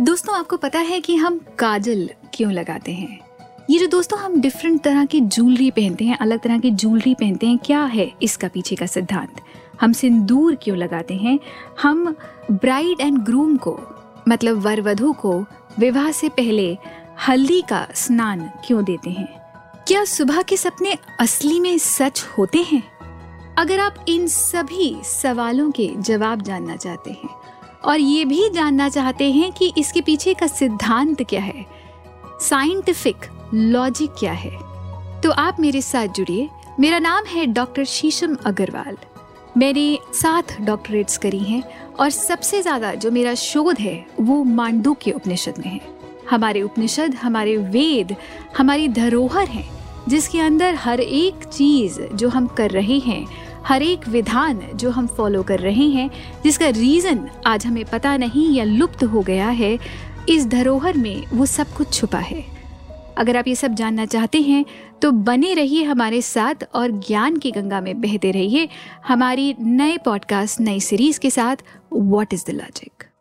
दोस्तों, आपको पता है कि हम काजल क्यों लगाते हैं? ये जो दोस्तों, हम डिफरेंट तरह की ज्वेलरी पहनते हैं, अलग तरह की ज्वेलरी पहनते हैं, क्या है इसका पीछे का सिद्धांत? हम सिंदूर क्यों लगाते हैं? हम ब्राइड एंड ग्रूम को मतलब वर वधु को, विवाह से पहले हल्दी का स्नान क्यों देते हैं? क्या सुबह के सपने असली में सच होते हैं? अगर आप इन सभी सवालों के जवाब जानना चाहते हैं और ये भी जानना चाहते हैं कि इसके पीछे का सिद्धांत क्या है? साइंटिफिक लॉजिक क्या है? तो आप मेरे साथ जुड़िए। मेरा नाम है डॉक्टर शीशम अग्रवाल। मैंने सात डॉक्टरेट्स करी हैं और सबसे ज़्यादा जो मेरा शोध है, वो मांडू के उपनिषद में है। हमारे उपनिषद, हमारे वेद, हमारी धरोहर हैं, जिसके अंदर हर एक चीज़ जो हम कर रहे हैं हर एक विधान जो हम फॉलो कर रहे हैं, जिसका रीज़न आज हमें पता नहीं या लुप्त हो गया है, इस धरोहर में वो सब कुछ छुपा है। अगर आप ये सब जानना चाहते हैं तो बने रहिए हमारे साथ और ज्ञान की गंगा में बहते रहिए हमारी नए पॉडकास्ट नई सीरीज़ के साथ वॉट इज़ द लॉजिक